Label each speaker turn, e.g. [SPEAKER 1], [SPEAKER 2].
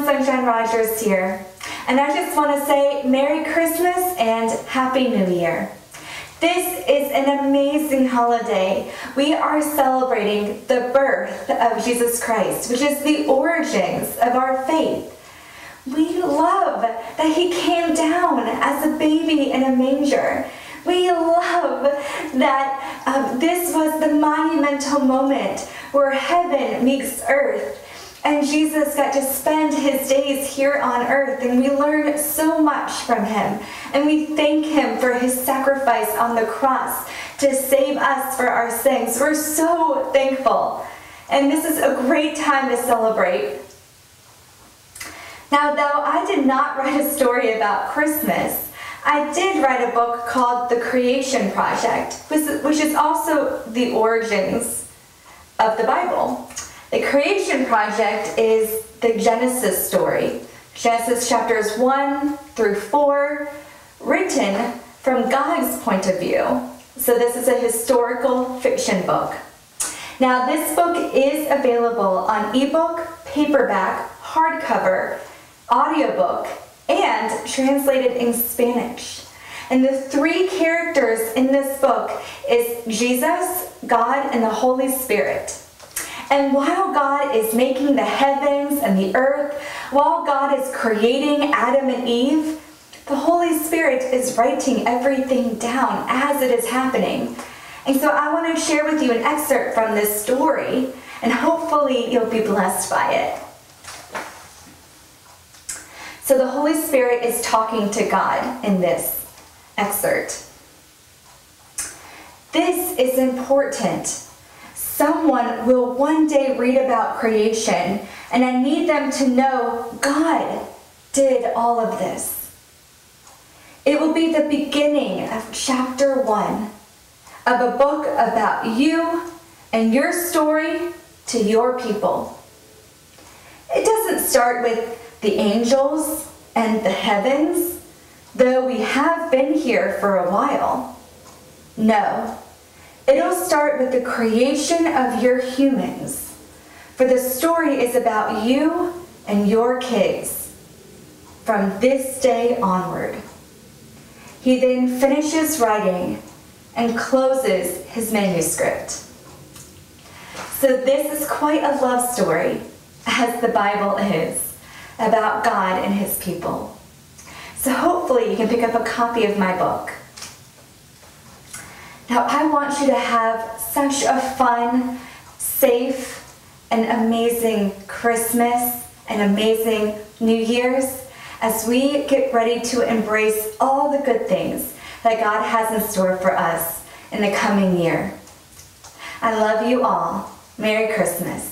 [SPEAKER 1] Sunshine Rodgers here. And I just want to say Merry Christmas and Happy New Year. This is an amazing holiday. We are celebrating the birth of Jesus Christ, which is the origins of our faith. We love that he came down as a baby in a manger. We love that um, this was the monumental moment where heaven meets earth and Jesus got to spend his days here on earth, and we learn so much from him. And we thank him for his sacrifice on the cross to save us for our sins. We're so thankful. And this is a great time to celebrate. Now, though I did not write a story about Christmas, I did write a book called The Creation Project, which is also the origins of the Bible. The creation project is the Genesis story, Genesis chapters 1 through 4, written from God's point of view. So, this is a historical fiction book. Now, this book is available on ebook, paperback, hardcover, audiobook, and translated in Spanish. And the three characters in this book is Jesus, God, and the Holy Spirit. And while God is making the heavens and the earth, while God is creating Adam and Eve, the Holy Spirit is writing everything down as it is happening. And so I want to share with you an excerpt from this story, and hopefully you'll be blessed by it. So the Holy Spirit is talking to God in this excerpt. This is important someone will one day read about creation, and I need them to know God did all of this. It will be the beginning of chapter one of a book about you and your story to your people. It doesn't start with the angels and the heavens, though we have been here for a while. No, It'll start with the creation of your humans. For the story is about you and your kids from this day onward. He then finishes writing and closes his manuscript. So, this is quite a love story, as the Bible is, about God and his people. So, hopefully, you can pick up a copy of my book. Now, I want you to have such a fun, safe, and amazing Christmas and amazing New Year's as we get ready to embrace all the good things that God has in store for us in the coming year. I love you all. Merry Christmas.